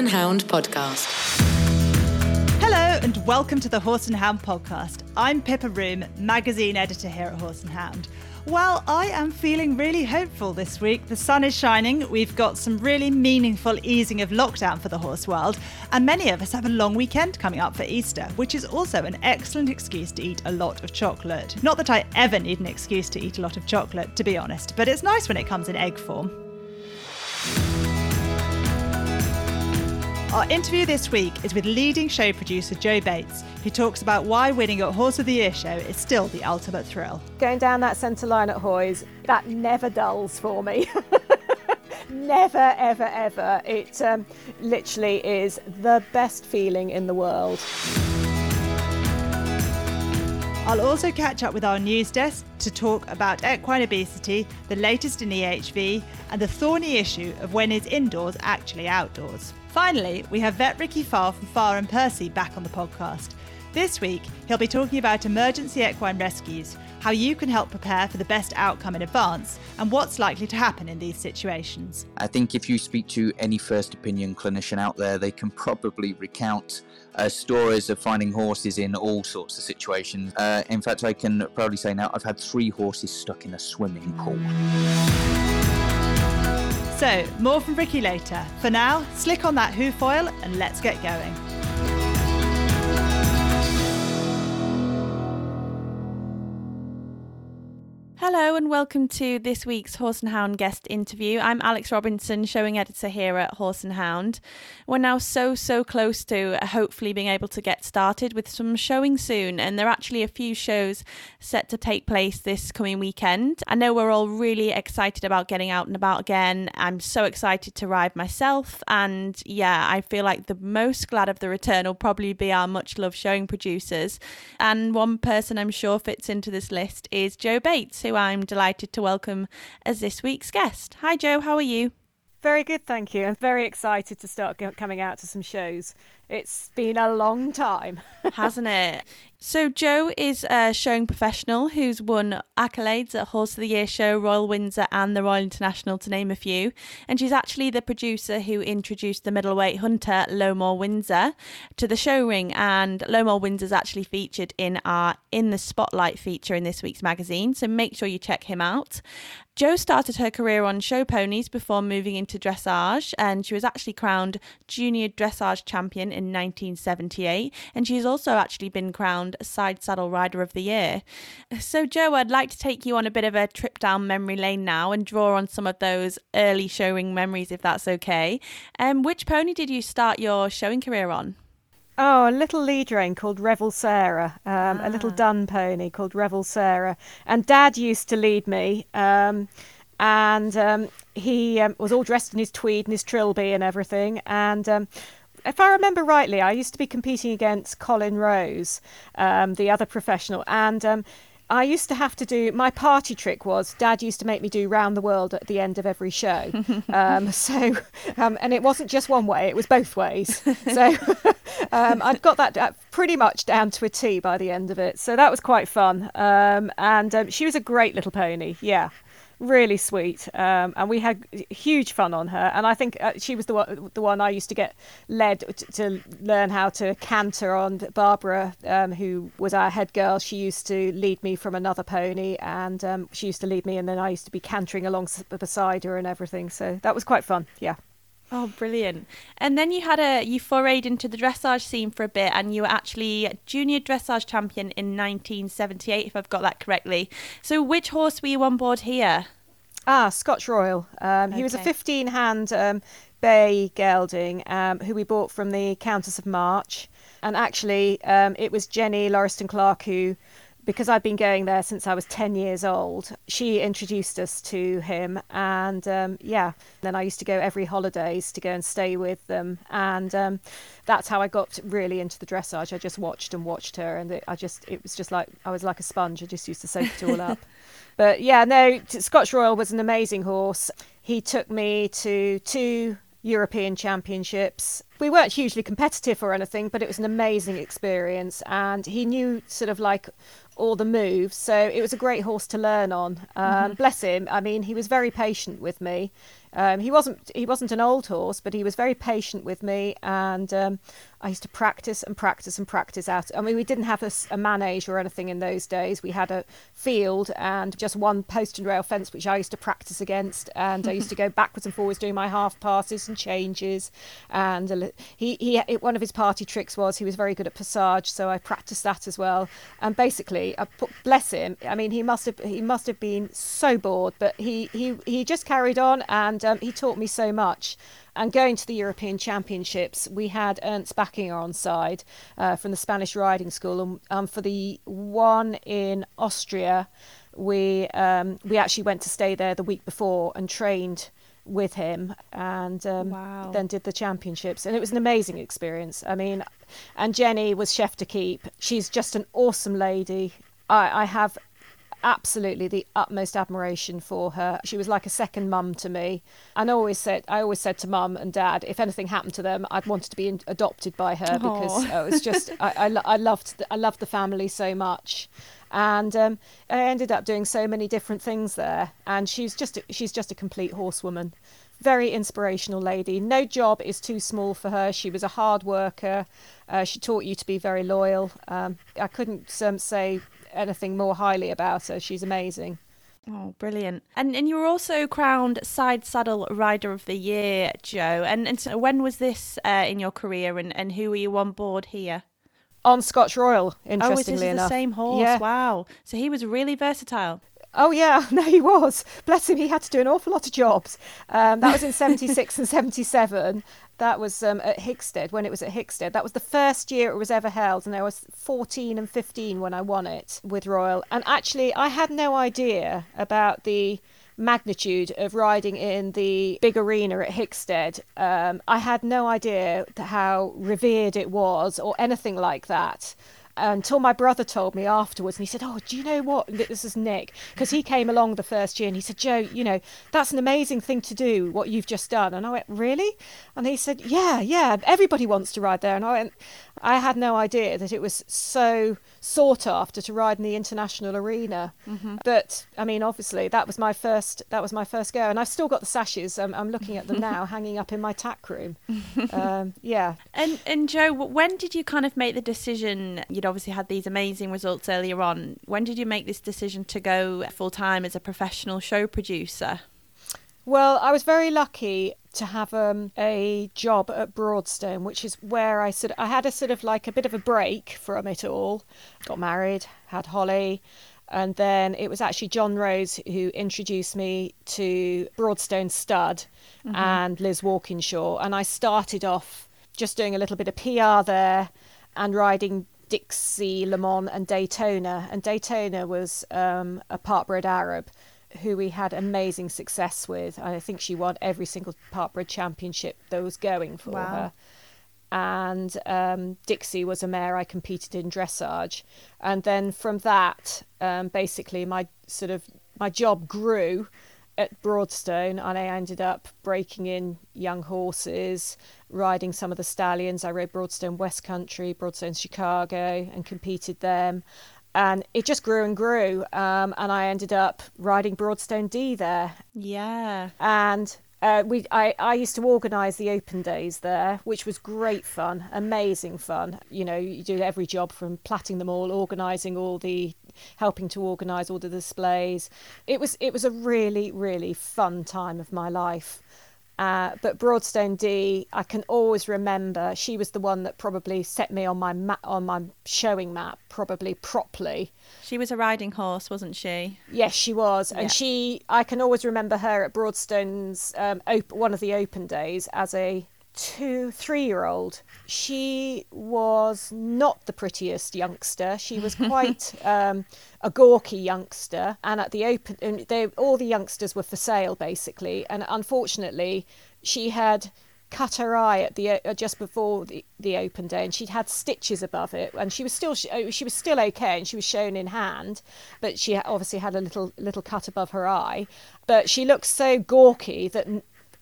and Hound podcast. Hello and welcome to the Horse and Hound podcast. I'm Pippa Roome, magazine editor here at Horse and Hound. Well, I am feeling really hopeful this week. The sun is shining, we've got some really meaningful easing of lockdown for the horse world, and many of us have a long weekend coming up for Easter, which is also an excellent excuse to eat a lot of chocolate. Not that I ever need an excuse to eat a lot of chocolate, to be honest, but it's nice when it comes in egg form. Our interview this week is with leading show producer Jo Bates, who talks about why winning at Horse of the Year show is still the ultimate thrill. Going down that centre line at Hoys, that never dulls for me. never, ever, ever. It um, literally is the best feeling in the world. I'll also catch up with our news desk to talk about equine obesity, the latest in EHV, and the thorny issue of when is indoors actually outdoors. Finally, we have vet Ricky Farr from Farr and Percy back on the podcast. This week, he'll be talking about emergency equine rescues, how you can help prepare for the best outcome in advance, and what's likely to happen in these situations. I think if you speak to any first opinion clinician out there, they can probably recount uh, stories of finding horses in all sorts of situations. Uh, in fact, I can proudly say now I've had three horses stuck in a swimming pool. So, more from Ricky later. For now, slick on that hoof oil and let's get going. Hello and welcome to this week's Horse and Hound guest interview. I'm Alex Robinson, showing editor here at Horse and Hound. We're now so, so close to uh, hopefully being able to get started with some showing soon, and there are actually a few shows set to take place this coming weekend. I know we're all really excited about getting out and about again. I'm so excited to ride myself, and yeah, I feel like the most glad of the return will probably be our much loved showing producers. And one person I'm sure fits into this list is Jo Bates, who I'm delighted to welcome as this week's guest. Hi, Jo, how are you? Very good, thank you. I'm very excited to start coming out to some shows. It's been a long time, hasn't it? So, Jo is a showing professional who's won accolades at Horse of the Year show, Royal Windsor, and the Royal International, to name a few. And she's actually the producer who introduced the middleweight hunter, Lowmore Windsor, to the show ring. And Lowmore Windsor's actually featured in our In the Spotlight feature in this week's magazine. So, make sure you check him out. Jo started her career on show ponies before moving into dressage, and she was actually crowned junior dressage champion in 1978. And she's also actually been crowned Side Saddle Rider of the Year. So, Jo, I'd like to take you on a bit of a trip down memory lane now and draw on some of those early showing memories, if that's okay. Um, which pony did you start your showing career on? Oh, a little lead rein called Revel Sarah, um, ah. a little ah. dun pony called Revel Sarah. And Dad used to lead me. Um, and um, he um, was all dressed in his tweed and his trilby and everything. And um, if I remember rightly, I used to be competing against Colin Rose, um, the other professional, and um, I used to have to do my party trick was Dad used to make me do round the world at the end of every show. um, so, um, and it wasn't just one way; it was both ways. So, um, I'd got that pretty much down to a T by the end of it. So that was quite fun. Um, and um, she was a great little pony. Yeah really sweet, um, and we had huge fun on her. And I think uh, she was the one, the one I used to get led to, to learn how to canter on. Barbara, um, who was our head girl, she used to lead me from another pony, and um, she used to lead me, and then I used to be cantering along beside her and everything. So that was quite fun. Yeah. Oh, brilliant! And then you had a you forayed into the dressage scene for a bit, and you were actually junior dressage champion in 1978, if I've got that correctly. So, which horse were you on board here? Ah, Scotch Royal. Um, okay. He was a 15 hand um, bay gelding um, who we bought from the Countess of March, and actually, um, it was Jennie Loriston-Clarke who because I've been going there since I was 10 years old, she introduced us to him. And um, yeah, then I used to go every holidays to go and stay with them. And um, that's how I got really into the dressage. I just watched and watched her. And it, I just, it was just like, I was like a sponge. I just used to soak it all up. but yeah, no, Scotch Royal was an amazing horse. He took me to two European Championships. We weren't hugely competitive or anything, but it was an amazing experience. And he knew sort of like all the moves. So it was a great horse to learn on. Um, mm-hmm. Bless him. I mean, he was very patient with me. Um, he wasn't he wasn't an old horse, but he was very patient with me, and um, I used to practice and practice and practice out. I mean, we didn't have a, a, manege or anything in those days. We had a field and just one post and rail fence, which I used to practice against. And I used to go backwards and forwards doing my half passes and changes. And he, he, one of his party tricks was he was very good at passage, so I practiced that as well. And basically, I put, bless him. I mean, he must have he must have been so bored, but he he he just carried on, and um, he taught me so much. And going to the European Championships, we had Ernst Bachinger on side uh, from the Spanish Riding School, and um, for the one in Austria, we um, we actually went to stay there the week before and trained with him and um, wow. then did the championships. And it was an amazing experience. I mean and jenny was chef d'equipe. She's just an awesome lady. I, I have absolutely the utmost admiration for her. She was like a second mum to me. And I always said, I always said to mum and dad, if anything happened to them, I'd wanted to be in, adopted by her because uh, it was just, I, I, I, loved, the, I loved the family so much. And um, I ended up doing so many different things there. And she's just, she's just a complete horsewoman very inspirational lady. No job is too small for her. She was a hard worker. Uh, she taught you to be very loyal. Um, I couldn't um, say anything more highly about her. She's amazing. Oh, brilliant! And and you were also crowned Side Saddle Rider of the Year, Jo. And and so when was this uh, in your career? And and who were you on board here? On Scotch Royal, interestingly oh, is this enough. the same horse? Yeah. Wow! So he was really versatile. Oh yeah, no, he was. Bless him, he had to do an awful lot of jobs. Um, that was in '76 and '77, that was um, at Hickstead when it was at Hickstead. That was the first year it was ever held, and I was 14 and 15 when I won it with Royal. And actually, I had no idea about the magnitude of riding in the big arena at Hickstead. Um, I had no idea how revered it was or anything like that until my brother told me afterwards and he said oh do you know what this is nick because he came along the first year and he said jo you know that's an amazing thing to do what you've just done and i went really and he said yeah yeah everybody wants to ride there and i went I had no idea that it was so sought after to ride in the international arena. Mm-hmm. But I mean, obviously, that was my first. That was my first go, and I've still got the sashes. I'm, I'm looking at them now, hanging up in my tack room. Um, yeah. And and Jo, when did you kind of make the decision? You'd obviously had these amazing results earlier on. When did you make this decision to go full time as a professional show producer? Well, I was very lucky to have um, a job at Broadstone, which is where I sort of, I had a sort of like a bit of a break from it all. Got married, had Holly, and then it was actually John Rose who introduced me to Broadstone Stud mm-hmm. and Liz Walkinshaw, and I started off just doing a little bit of PR there and riding Dixie, Le Mans, and Daytona. And Daytona was um, a part bred Arab who we had amazing success with. I think she won every single Partbred championship that was going for wow. her. And um, Dixie was a mare I competed in dressage, and then from that, um, basically my sort of my job grew at Broadstone, and I ended up breaking in young horses, riding some of the stallions. I rode Broadstone West Country, Broadstone Chicago, and competed them and it just grew and grew um, and i ended up riding broadstone d there yeah and uh, we I, I used to organise the open days there, which was great fun, amazing fun. You know, you do every job from platting them all, organising all the, helping to organise all the displays. It was it was a really really fun time of my life. Uh, but Broadstone D, I can always remember she was the one that probably set me on my ma- on my showing map, probably properly. She was a riding horse, wasn't she? Yes, she was, and she. I can always remember her at Broadstone's um, op- one of the open days as a two, three year old. She was not the prettiest youngster. She was quite um, a gawky youngster. And at the open, they, all the youngsters were for sale basically. And unfortunately, she had cut her eye at the uh, just before the, the open day and she'd had stitches above it and she was still she, oh, she was still okay and she was shown in hand but she obviously had a little little cut above her eye but she looked so gawky that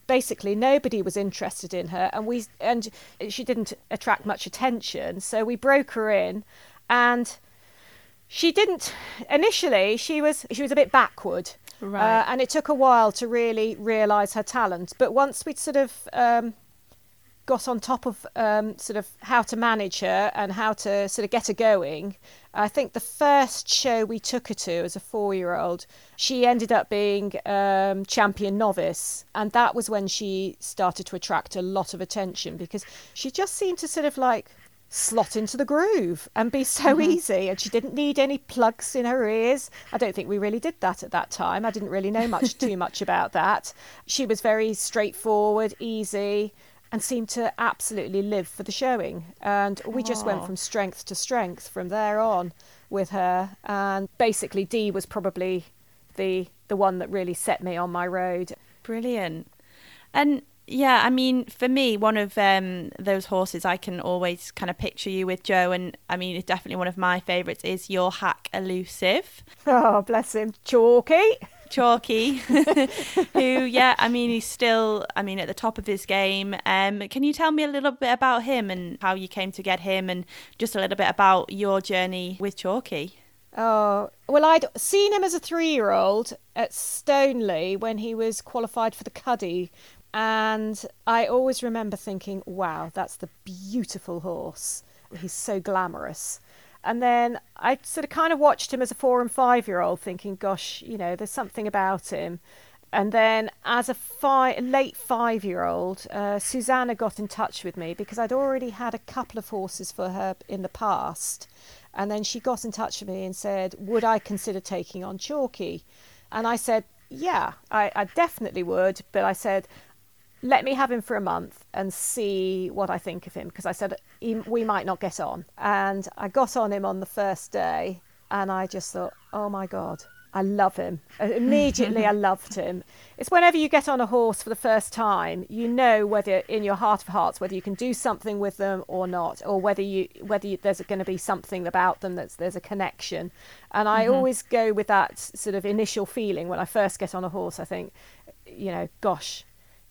basically nobody was interested in her and we and she didn't attract much attention so we broke her in and She didn't initially. She was she was a bit backward, Right. uh, and it took a while to really realise her talent. But once we'd sort of um, got on top of um, sort of how to manage her and how to sort of get her going, I think the first show we took her to as a four-year-old, she ended up being um, champion novice, and that was when she started to attract a lot of attention because she just seemed to sort of like slot into the groove and be so easy. And she didn't need any plugs in her ears. I don't think we really did that at that time. I didn't really know much too much about that. She was very straightforward easy and seemed to absolutely live for the showing and we just went from strength to strength from there on with her and basically D was probably the the one that really set me on my road Brilliant. And yeah, I mean, for me, one of um, those horses I can always kind of picture you with, Jo. And I mean, it's definitely one of my favourites is your hack elusive. oh bless him chalky Chalky, who, yeah, I mean, he's still, I mean, at the top of his game. Um, can you tell me a little bit about him and how you came to get him and just a little bit about your journey with Chalky? Oh, well, I'd seen him as a three year old at Stoneleigh when he was qualified for the Cuddy. And I always remember thinking, wow, that's the beautiful horse. He's so glamorous. And then I sort of kind of watched him as a four and five year old, thinking, gosh, you know, there's something about him. And then as a fi- late five year old, uh, Susanna got in touch with me because I'd already had a couple of horses for her in the past. And then she got in touch with me and said, Would I consider taking on Chalky? And I said, Yeah, I, I definitely would. But I said, let me have him for a month and see what I think of him because I said he, we might not get on. And I got on him on the first day and I just thought, oh my God, I love him. Uh, Immediately, I loved him. It's whenever you get on a horse for the first time, you know whether in your heart of hearts whether you can do something with them or not, or whether you whether you, there's going to be something about them that's there's a connection. And I always go with that sort of initial feeling when I first get on a horse. I think, you know, gosh,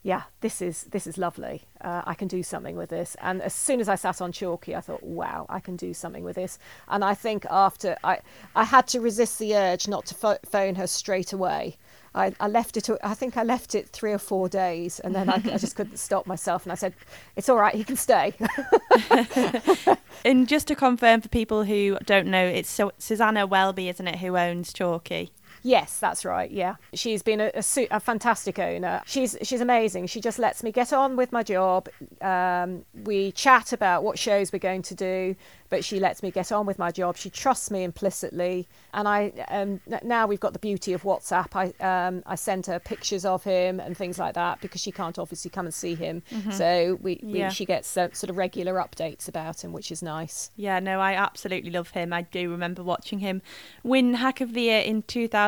yeah, this is this is lovely. Uh, I can do something with this. And as soon as I sat on Chalky, I thought, wow, I can do something with this. And I think after I I had to resist the urge not to pho- phone her straight away. I, I left it. I think I left it three or four days, and then I, I just couldn't stop myself. And I said, "It's all right. He can stay." And just to confirm for people who don't know, it's so- Susanna Welby, isn't it, who owns Chalky? Yes, that's right. Yeah, she's been a, a, su- a fantastic owner. She's she's amazing. She just lets me get on with my job. Um, we chat about what shows we're going to do, but she lets me get on with my job. She trusts me implicitly, and I um, now we've got the beauty of WhatsApp. I um, I send her pictures of him and things like that because she can't obviously come and see him. So we, we Yeah. she gets uh, sort of regular updates about him, which is nice. Yeah, no, I absolutely love him. I do remember watching him win Hack of the Year in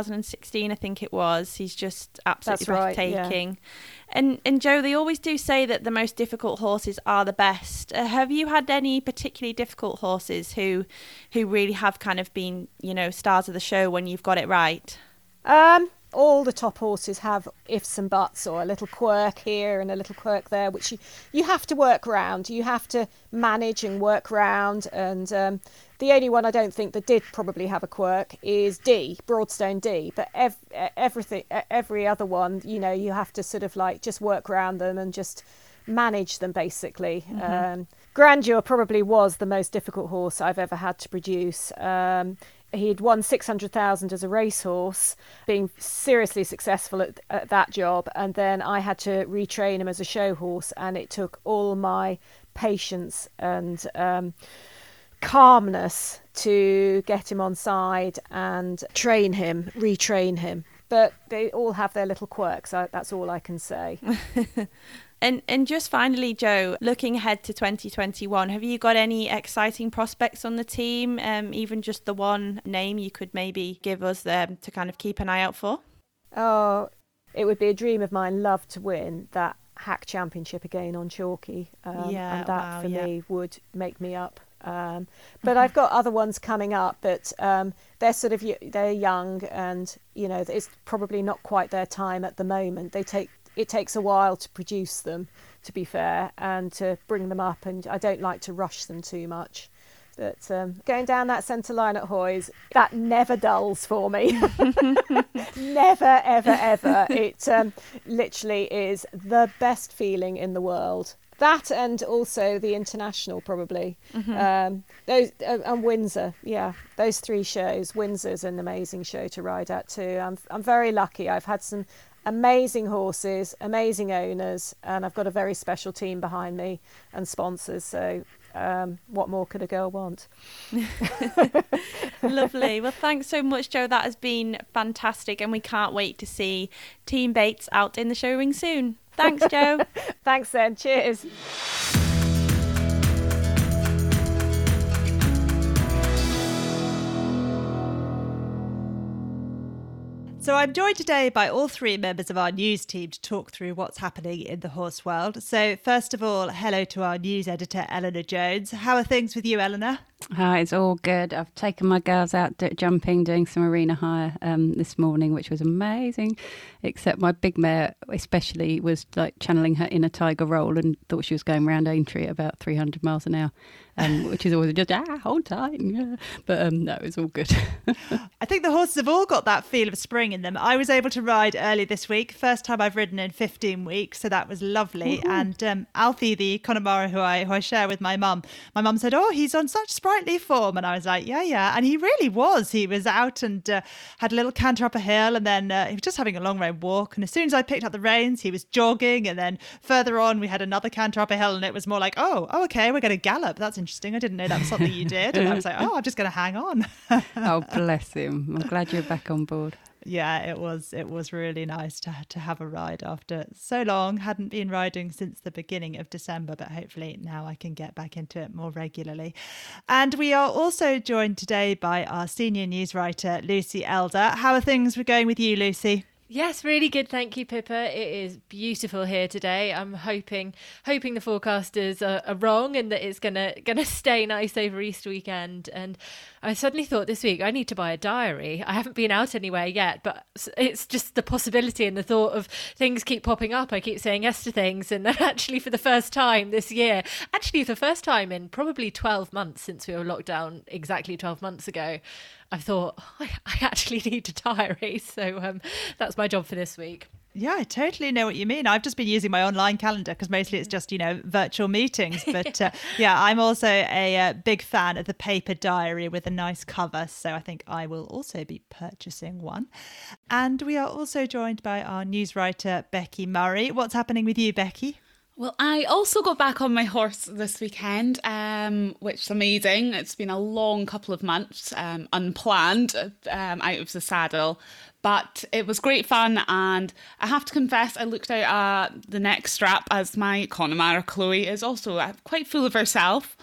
2016, I think it was. He's just absolutely That's right, yeah. breathtaking. And and Jo, they always do say that the most difficult horses are the best. Uh, have you had any particularly difficult horses who who really have kind of been, you know, stars of the show when you've got it right? Um, all the top horses have ifs and buts or a little quirk here and a little quirk there, which you, you have to work round. You have to manage and work round. And um, the only one I don't think that did probably have a quirk is D, Broadstone D. But ev- everything, every other one, you know, you have to sort of like just work around them and just manage them basically. Um, Grandeur probably was the most difficult horse I've ever had to produce. Um, he'd won 600,000 as a racehorse, being seriously successful at, at that job. And then I had to retrain him as a show horse, and it took all my patience and um, calmness to get him on side and train him, retrain him. But they all have their little quirks. I, that's all I can say. And and just finally, Jo, looking ahead to 2021, have you got any exciting prospects on the team? Um, even just the one name you could maybe give us um, to kind of keep an eye out for? Oh, it would be a dream of mine, love to win that hack championship again on Chalky. Um, Yeah, and that wow, for yeah. me would make me up. Um, but I've got other ones coming up, but um, they're sort of they're young, and you know it's probably not quite their time at the moment. They take it takes a while to produce them, to be fair, and to bring them up. And I don't like to rush them too much. But um, going down that centre line at Hoys, that never dulls for me. never, ever, ever. It um, literally is the best feeling in the world. That and also the international probably. Mm-hmm. Um, those uh, and Windsor, yeah, those three shows. Windsor's an amazing show to ride at too. I'm I'm very lucky. I've had some amazing horses, amazing owners, and I've got a very special team behind me and sponsors. So um, what more could a girl want? Lovely. Well, thanks so much, Jo. That has been fantastic, and we can't wait to see Team Bates out in the show ring soon. Thanks, Jo. thanks, then. Cheers. So I'm joined today by all three members of our news team to talk through what's happening in the horse world. So first of all, hello to our news editor Eleanor Jones. How are things with you, Eleanor? Hi, it's all good. I've taken my girls out jumping, doing some arena hire um, this morning, which was amazing. Except my big mare, especially, was like channeling her inner tiger role and thought she was going around Aintree at about 300 miles an hour, um, which is always just, ah, hold tight. Yeah. But um, no, it's all good. I think the horses have all got that feel of spring in them. I was able to ride early this week, first time I've ridden in 15 weeks, so that was lovely. And um, Alfie, the Connemara who I, who I share with my mum, my mum said, oh, he's on such spring sprightly form. And I was like, yeah, yeah. And he really was. He was out and uh, had a little canter up a hill and then uh, he was just having a long road walk. And as soon as I picked up the reins, he was jogging. And then further on, we had another canter up a hill and it was more like, oh, oh okay, we're going to gallop. That's interesting. I didn't know that was something you did. And I was like, oh, I'm just going to hang on. oh, bless him. I'm glad you're back on board yeah, it was it was really nice to to have a ride after so long. Hadn't been riding since the beginning of December, but hopefully now I can get back into it more regularly. And we are also joined today by our senior news writer Lucy Elder. How are things going with you, Lucy? Yes, really good. Thank you, Pippa. It is beautiful here today. I'm hoping hoping the forecasters are, are wrong and that it's gonna gonna stay nice over Easter weekend. And I suddenly thought this week I need to buy a diary. I haven't been out anywhere yet, but it's just the possibility and the thought of things keep popping up. I keep saying yes to things, and actually for the first time this year, actually for the first time in probably 12 months since we were locked down exactly 12 months ago, I thought oh, I, I, actually need a diary. So um, that's my job for this week. Yeah, I totally know what you mean. I've just been using my online calendar because mostly it's just, you know, virtual meetings. But uh, yeah, I'm also a uh, big fan of the paper diary with a nice cover. So I think I will also be purchasing one. And we are also joined by our news writer, Becky Murray. What's happening with you, Becky? Well, I also got back on my horse this weekend, um, which is amazing. It's been a long couple of months, um, unplanned, um, out of the saddle, but it was great fun. And I have to confess, I looked out at the neck strap as my Connemara Chloe is also uh, quite full of herself.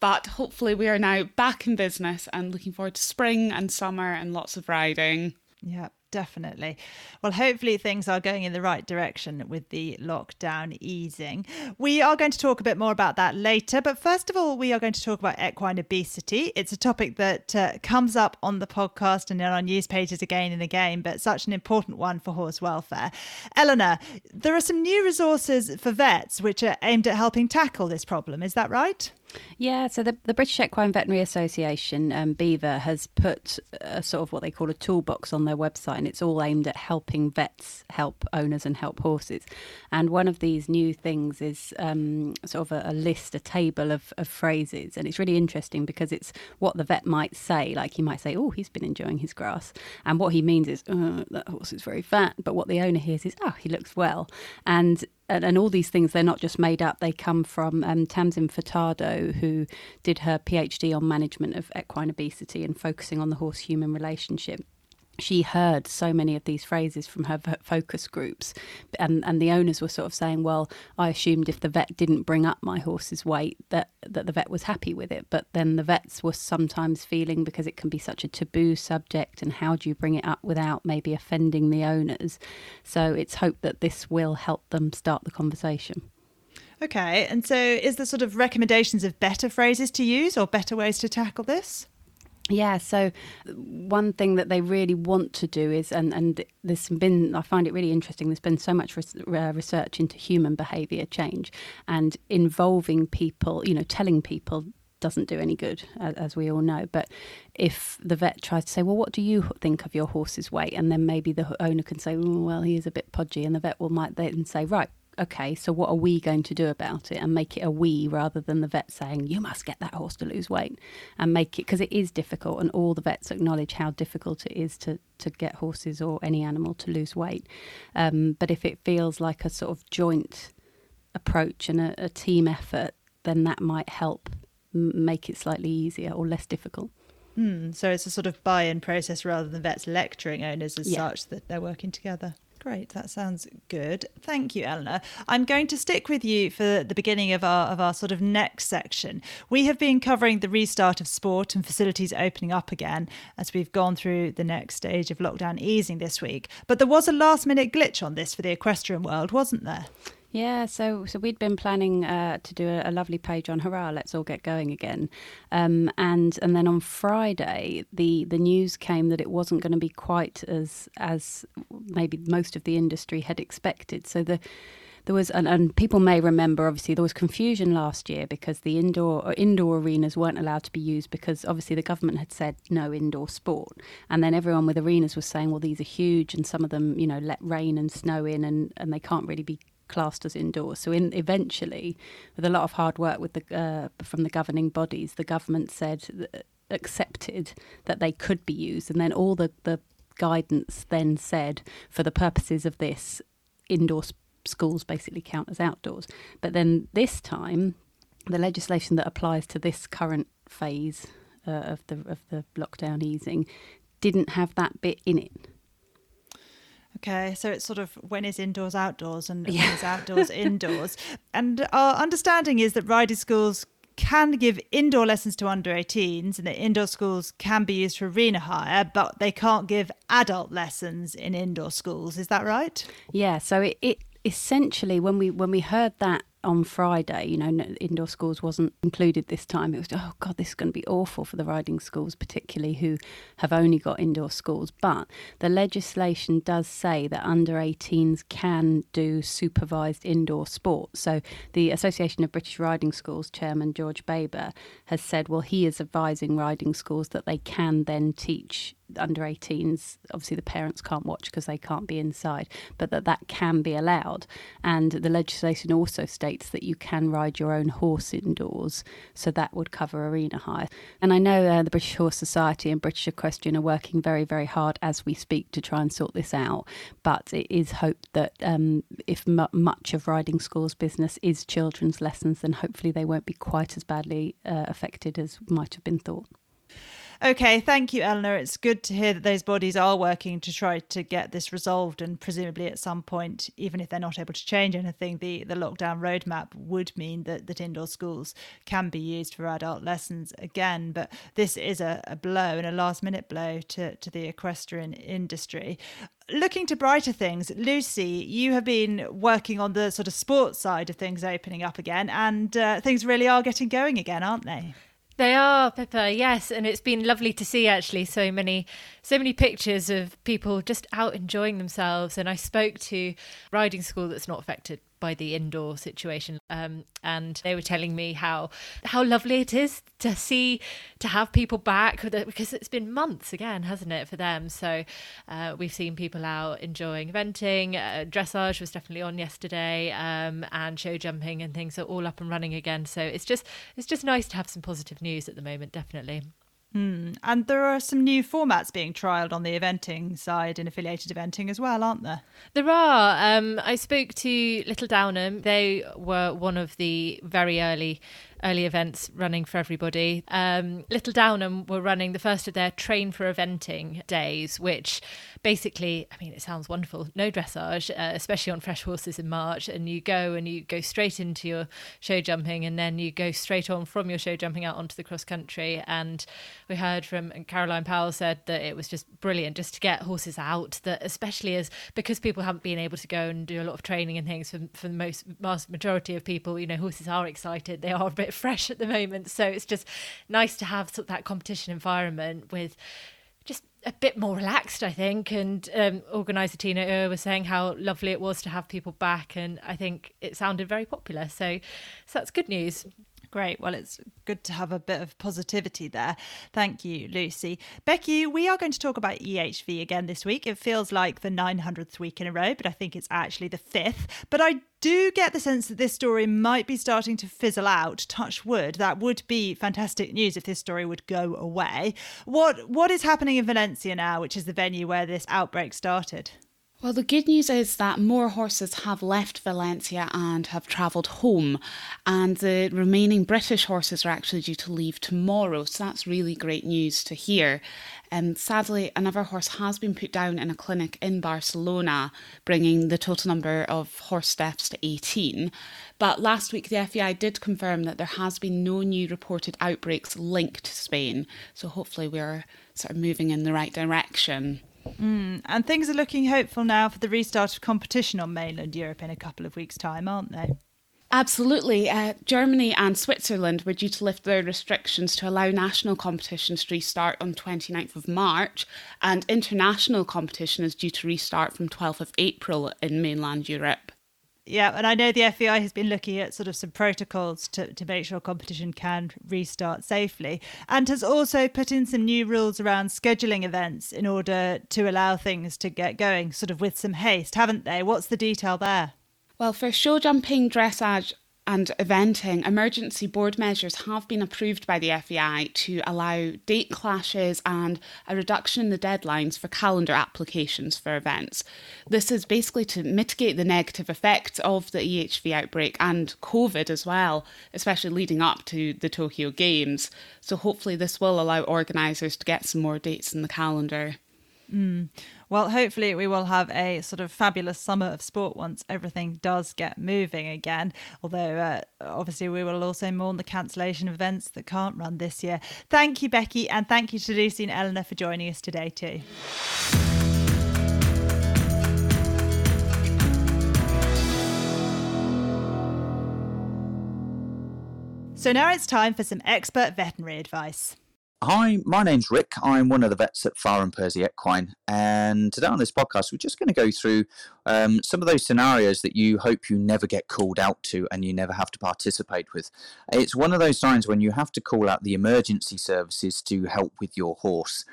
But hopefully, we are now back in business and looking forward to spring and summer and lots of riding. Yeah, definitely. Well, hopefully things are going in the right direction with the lockdown easing. We are going to talk a bit more about that later, but first of all, we are going to talk about equine obesity. It's a topic that uh, comes up on the podcast and in our news pages again and again, but such an important one for horse welfare. Eleanor, there are some new resources for vets which are aimed at helping tackle this problem. Is that right? Yeah, so the, the British Equine Veterinary Association, um, BEVA, has put a sort of what they call a toolbox on their website, and it's all aimed at helping vets help owners and help horses. And one of these new things is um, sort of a, a, list, a table of, of phrases, and it's really interesting because it's what the vet might say. Like he might say, "Oh, he's been enjoying his grass," and what he means is, oh, "That horse is very fat," but what the owner hears is, "Oh, he looks well," and and, and, all these things, they're not just made up. They come from um, Tamsin Furtado, who did her PhD on management of equine obesity and focusing on the horse human relationship she heard so many of these phrases from her focus groups and and the owners were sort of saying well I assumed if the vet didn't bring up my horse's weight that that the vet was happy with it. But then the vets were sometimes feeling because it can be such a taboo subject and how do you bring it up without maybe offending the owners? So it's hoped that this will help them start the conversation. Okay and so is there sort of recommendations of better phrases to use or better ways to tackle this yeah, so one thing that they really want to do is, and, and there's been, I find it really interesting, there's been so much res- research into human behaviour change and involving people, you know, telling people doesn't do any good, as, as, we all know. But if the vet tries to say, well, what do you think of your horse's weight? And then maybe the owner can say, well, he is a bit podgy. And the vet will might then say, right, okay, so what are we going to do about it and make it a we rather than the vet saying, you must get that horse to lose weight and make it, because it is difficult and all the vets acknowledge how difficult it is to, to get horses or any animal to lose weight. Um, but if it feels like a sort of joint approach and a, a team effort, then that might help make it slightly easier or less difficult. Mm, so it's a sort of buy-in process rather than vets lecturing owners as yeah. such that they're working together. Great, that sounds good. Thank you, Eleanor. I'm going to stick with you for the beginning of our of our sort of next section. We have been covering the restart of sport and facilities opening up again as we've gone through the next stage of lockdown easing this week. But there was a last minute glitch on this for the equestrian world, wasn't there? Yeah, so so we'd been planning uh, to do a, a, lovely page on hurrah, let's all get going again, um, and and then on Friday the the news came that it wasn't going to be quite as as maybe most of the industry had expected. So the there was and, and, people may remember obviously there was confusion last year because the indoor indoor arenas weren't allowed to be used because obviously the government had said no indoor sport and then everyone with arenas was saying well these are huge and some of them you know let rain and snow in and and they can't really be classed as indoors. So, in eventually, with a lot of hard work with the uh, from the governing bodies, the government said accepted that they could be used, and then all the the guidance then said for the purposes of this, indoor schools basically count as outdoors. But then this time, the legislation that applies to this current phase uh, of the of the lockdown easing didn't have that bit in it. Okay, so it's sort of when is indoors outdoors and yeah. when is outdoors indoors. And our understanding is that riding schools can give indoor lessons to under 18s and that indoor schools can be used for arena hire, but they can't give adult lessons in indoor schools. Is that right? Yeah, so it, it essentially when we when we heard that on Friday, you know, indoor schools wasn't included this time. It was, oh God, this is going to be awful for the riding schools, particularly who have only got indoor schools. But the legislation does say that under 18s can do supervised indoor sports. So the Association of British Riding Schools chairman George Baber has said, well, he is advising riding schools that they can then teach under 18s obviously the parents can't watch because they can't be inside but that that can be allowed. And the legislation also states that you can ride your own horse indoors so that would cover arena hire. And i know uh, the british horse society and british equestrian are working very very hard as we speak to try and sort this out but it is hoped that um, if much of riding school's business is children's lessons then hopefully they won't be quite as badly uh, affected as might have been thought Okay, thank you, Eleanor. It's good to hear that those bodies are working to try to get this resolved, and presumably at some point, even if they're not able to change anything, the, the lockdown roadmap would mean that, that indoor schools can be used for adult lessons again. But this is a, a blow and a last minute blow to, to the equestrian industry looking to brighter things, Lucy, you have been working on the sort of sports side of things opening up again, and uh, things really are getting going again, aren't they? They are, Pippa, yes. And it's been lovely to see actually so many so many pictures of people just out enjoying themselves. And I spoke to riding school that's not affected by the indoor situation um, and they were telling me how how lovely it is to see to have people back because it's been months again hasn't it for them? So uh, we've seen people out enjoying eventing uh, dressage was definitely on yesterday um, and show jumping and things are all up and running again. So it's just it's just nice to have some positive news at the moment definitely Hmm. And there are some new formats being trialled on the eventing side in affiliated eventing as well, aren't there? There are. Um, I spoke to Little Downham. They were one of the very early early events running for everybody. Um, Little Downham were running the first of their train for eventing days, which basically, I mean, it sounds wonderful. No dressage, uh, especially on fresh horses in March, and you go and you go straight into your show jumping, and then you go straight on from your show jumping out onto the cross country. And we heard from Caroline Powell said that it was just brilliant just to get horses out. That especially as because people haven't been able to go and do a lot of training and things for for the most vast majority of people, you know, horses are excited. They are a bit fresh at the moment. So it's just nice to have sort of that competition environment with just a bit more relaxed, I think. And um, organizer Tina Ur was saying how lovely it was to have people back, and I think it sounded very popular. So, so that's good news. Great. Well, it's good to have a bit of positivity there. Thank you, Lucy. Becky, we are going to talk about EHV again this week. It feels like the 900th week in a row, but I think it's actually the fifth. But I do get the sense that this story might be starting to fizzle out. Touch wood. That would be fantastic news if this story would go away. What What is happening in Valencia now, which is the venue where this outbreak started? Well, the good news is that more horses have left Valencia and have travelled home, and the remaining British horses are actually due to leave tomorrow. So that's really great news to hear. And sadly, another horse has been put down in a clinic in Barcelona, bringing the total number of horse deaths to 18. But last week, the FEI did confirm that there has been no new reported outbreaks linked to Spain. So hopefully, we're sort of moving in the right direction. Mm, and things are looking hopeful now for the restart of competition on mainland Europe in a couple of weeks' time, aren't they? Absolutely. Uh, Germany and Switzerland were due to lift their restrictions to allow national competitions to restart on 29th of March, and international competition is due to restart from 12th of April in mainland Europe. Yeah, and I know the FEI has been looking at sort of some protocols to, to make sure competition can restart safely and has also put in some new rules around scheduling events in order to allow things to get going sort of with some haste, haven't they? What's the detail there? Well, for show jumping, dressage, and eventing, emergency board measures have been approved by the FEI to allow date clashes and a reduction in the deadlines for calendar applications for events. This is basically to mitigate the negative effects of the EHV outbreak and COVID as well, especially leading up to the Tokyo Games. So hopefully, this will allow organisers to get some more dates in the calendar. Mm. Well, hopefully, we will have a sort of fabulous summer of sport once everything does get moving again. Although, uh, obviously, we will also mourn the cancellation of events that can't run this year. Thank you, Becky, and thank you to Lucy and Eleanor for joining us today, too. So now it's time for some expert veterinary advice. Hi, my name's Rick. I'm one of the vets at Farr and Percy Equine, and today on this podcast, we're just going to go through um, some of those scenarios that you hope you never get called out to and you never have to participate with. It's one of those times when you have to call out the emergency services to help with your horse.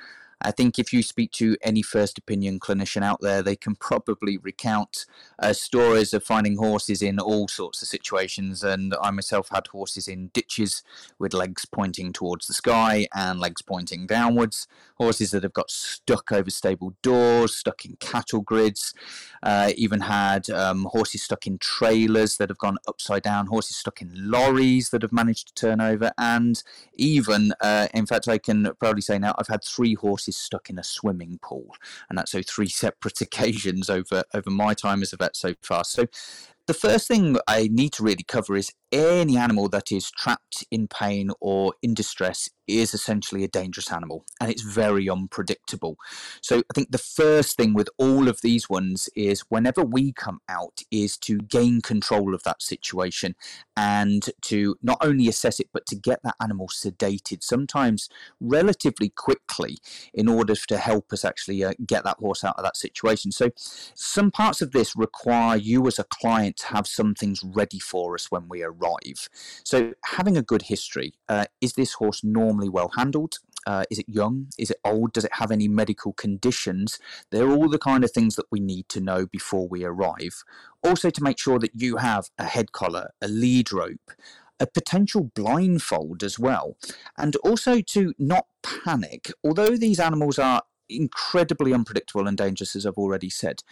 I think if you speak to any first opinion clinician out there, they can probably recount uh, stories of finding horses in all sorts of situations. And I myself had horses in ditches with legs pointing towards the sky and legs pointing downwards, horses that have got stuck over stable doors, stuck in cattle grids, uh, even had um, horses stuck in trailers that have gone upside down, horses stuck in lorries that have managed to turn over, and even, uh, in fact, I can proudly say now, I've had three horses is stuck in a swimming pool, and that's so three separate occasions over over my time as a vet so far. So the first thing I need to really cover is any animal that is trapped in pain or in distress is essentially a dangerous animal and it's very unpredictable. So I think the first thing with all of these ones is whenever we come out is to gain control of that situation and to not only assess it but to get that animal sedated sometimes relatively quickly in order to help us actually uh, get that horse out of that situation. So some parts of this require you as a client to have some things ready for us when we arrive arrive. So, having a good history uh, is this horse normally well handled? Uh, is it young? Is it old? Does it have any medical conditions? They're all the kind of things that we need to know before we arrive. Also, to make sure that you have a head collar, a lead rope, a potential blindfold as well, and also to not panic. Although these animals are incredibly unpredictable and dangerous, as I've already said,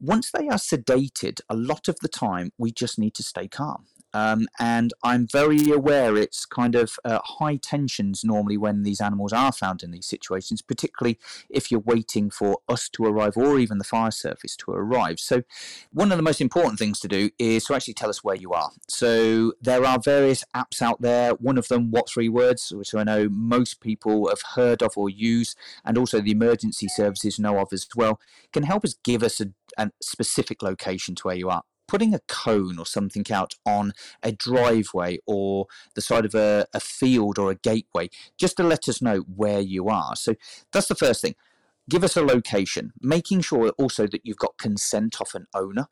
once they are sedated, a lot of the time we just need to stay calm. Um, and I'm very aware it's kind of uh, high tensions normally when these animals are found in these situations, particularly if you're waiting for us to arrive or even the fire service to arrive. So, one of the most important things to do is to actually tell us where you are. So, there are various apps out there. One of them, What Three Words, which I know most people have heard of or use, and also the emergency services know of as well, can help us give us a, a specific location to where you are putting a cone or something out on a driveway or the side of a, a field or a gateway just to let us know where you are. So that's the first thing. Give us a location, making sure also that you've got consent off an owner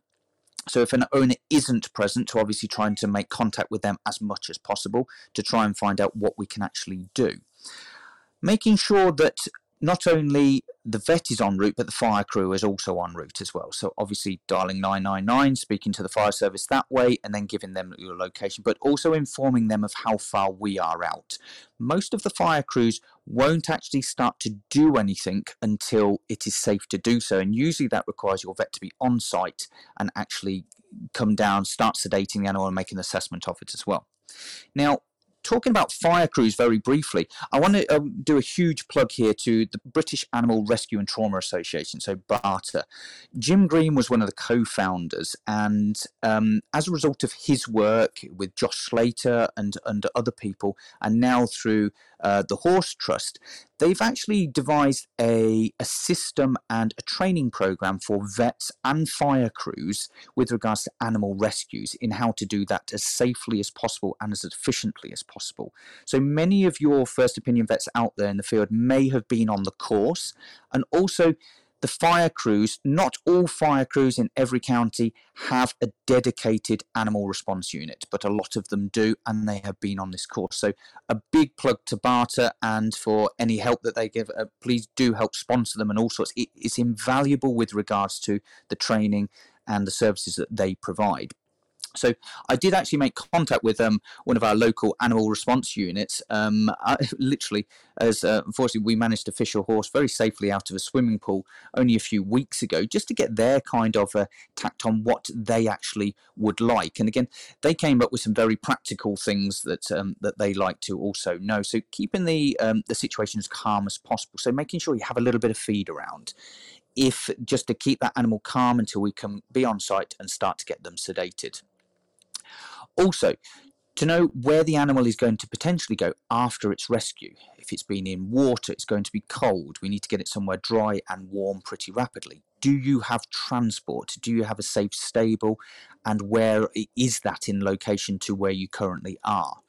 So if an owner isn't present, to obviously trying to make contact with them as much as possible to try and find out what we can actually do. Making sure that not only the vet is en route, but the fire crew is also en route as well. So obviously dialing 999, speaking to the fire service that way, and then giving them your location, but also informing them of how far we are out. Most of the fire crews won't actually start to do anything until it is safe to do so, and usually that requires your vet to be on site and actually come down, start sedating the animal, and make an assessment of it as well. Now, talking about fire crews very briefly, I want to um, do a huge plug here to the British Animal Rescue and Trauma Association, so BARTA. Jim Green was one of the co founders, and um, as a result of his work with Josh Slater and, and other people, and now through uh, the Horse Trust, they've actually devised a, a system and a training program for vets and fire crews with regards to animal rescues in how to do that as safely as possible and as efficiently as possible. So many of your first opinion vets out there in the field may have been on the course and also the fire crews, not all fire crews in every county have a dedicated animal response unit, but a lot of them do, and they have been on this course. So, a big plug to BARTA and for any help that they give, uh, please do help sponsor them and all sorts. It, it's invaluable with regards to the training and the services that they provide. So I did actually make contact with um, one of our local animal response units. Um, I, literally, as uh, unfortunately we managed to fish a horse very safely out of a swimming pool only a few weeks ago, just to get their kind of uh, tact on what they actually would like. And again, they came up with some very practical things that um, that they like to also know. So keeping the um, the situation as calm as possible. So making sure you have a little bit of feed around if just to keep that animal calm until we can be on site and start to get them sedated. Also, to know where the animal is going to potentially go after its rescue. If it's been in water, it's going to be cold. We need to get it somewhere dry and warm pretty rapidly. Do you have transport? Do you have a safe stable? And where is that in location to where you currently are?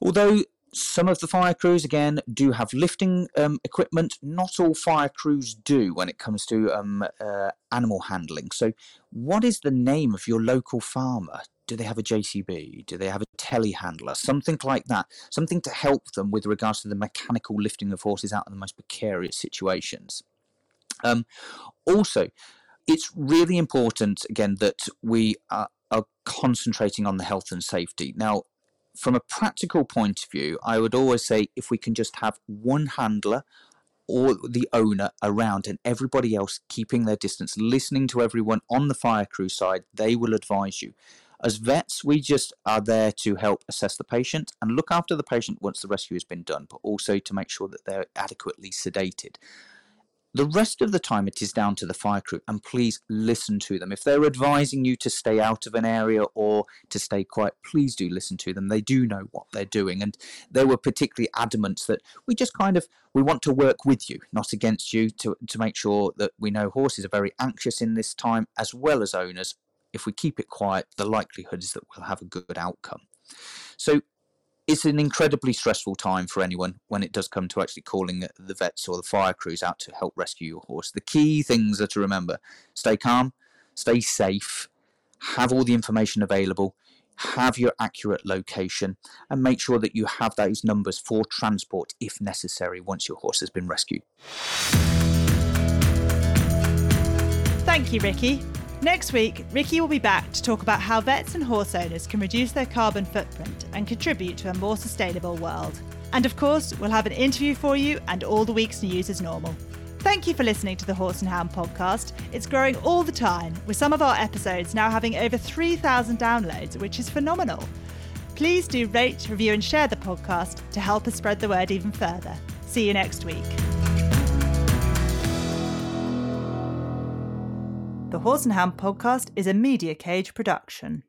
Although some of the fire crews, again, do have lifting um, equipment. Not all fire crews do when it comes to um, uh, animal handling. So, what is the name of your local farmer? Do they have a JCB? Do they have a telehandler? Something like that. Something to help them with regards to the mechanical lifting of horses out of the most precarious situations. Um, also, it's really important, again, that we are, are concentrating on the health and safety. Now, from a practical point of view, I would always say if we can just have one handler or the owner around and everybody else keeping their distance, listening to everyone on the fire crew side, they will advise you. As vets, we just are there to help assess the patient and look after the patient once the rescue has been done, but also to make sure that they're adequately sedated. The rest of the time, it is down to the fire crew, and please listen to them. If they're advising you to stay out of an area or to stay quiet, please do listen to them. They do know what they're doing, and they were particularly adamant that we just kind of we want to work with you, not against you, to to make sure that we know horses are very anxious in this time, as well as owners. If we keep it quiet, the likelihood is that we'll have a good outcome. So it's an incredibly stressful time for anyone when it does come to actually calling the vets or the fire crews out to help rescue your horse. The key things are to remember stay calm, stay safe, have all the information available, have your accurate location, and make sure that you have those numbers for transport if necessary once your horse has been rescued. Thank you, Ricky. Next week, Ricky will be back to talk about how vets and horse owners can reduce their carbon footprint and contribute to a more sustainable world. And of course, we'll have an interview for you and all the week's news as normal. Thank you for listening to the Horse and Hound podcast. It's growing all the time, with some of our episodes now having over 3,000 downloads, which is phenomenal. Please do rate, review, and share the podcast to help us spread the word even further. See you next week. The Horse and Hound podcast is a Media Cage production.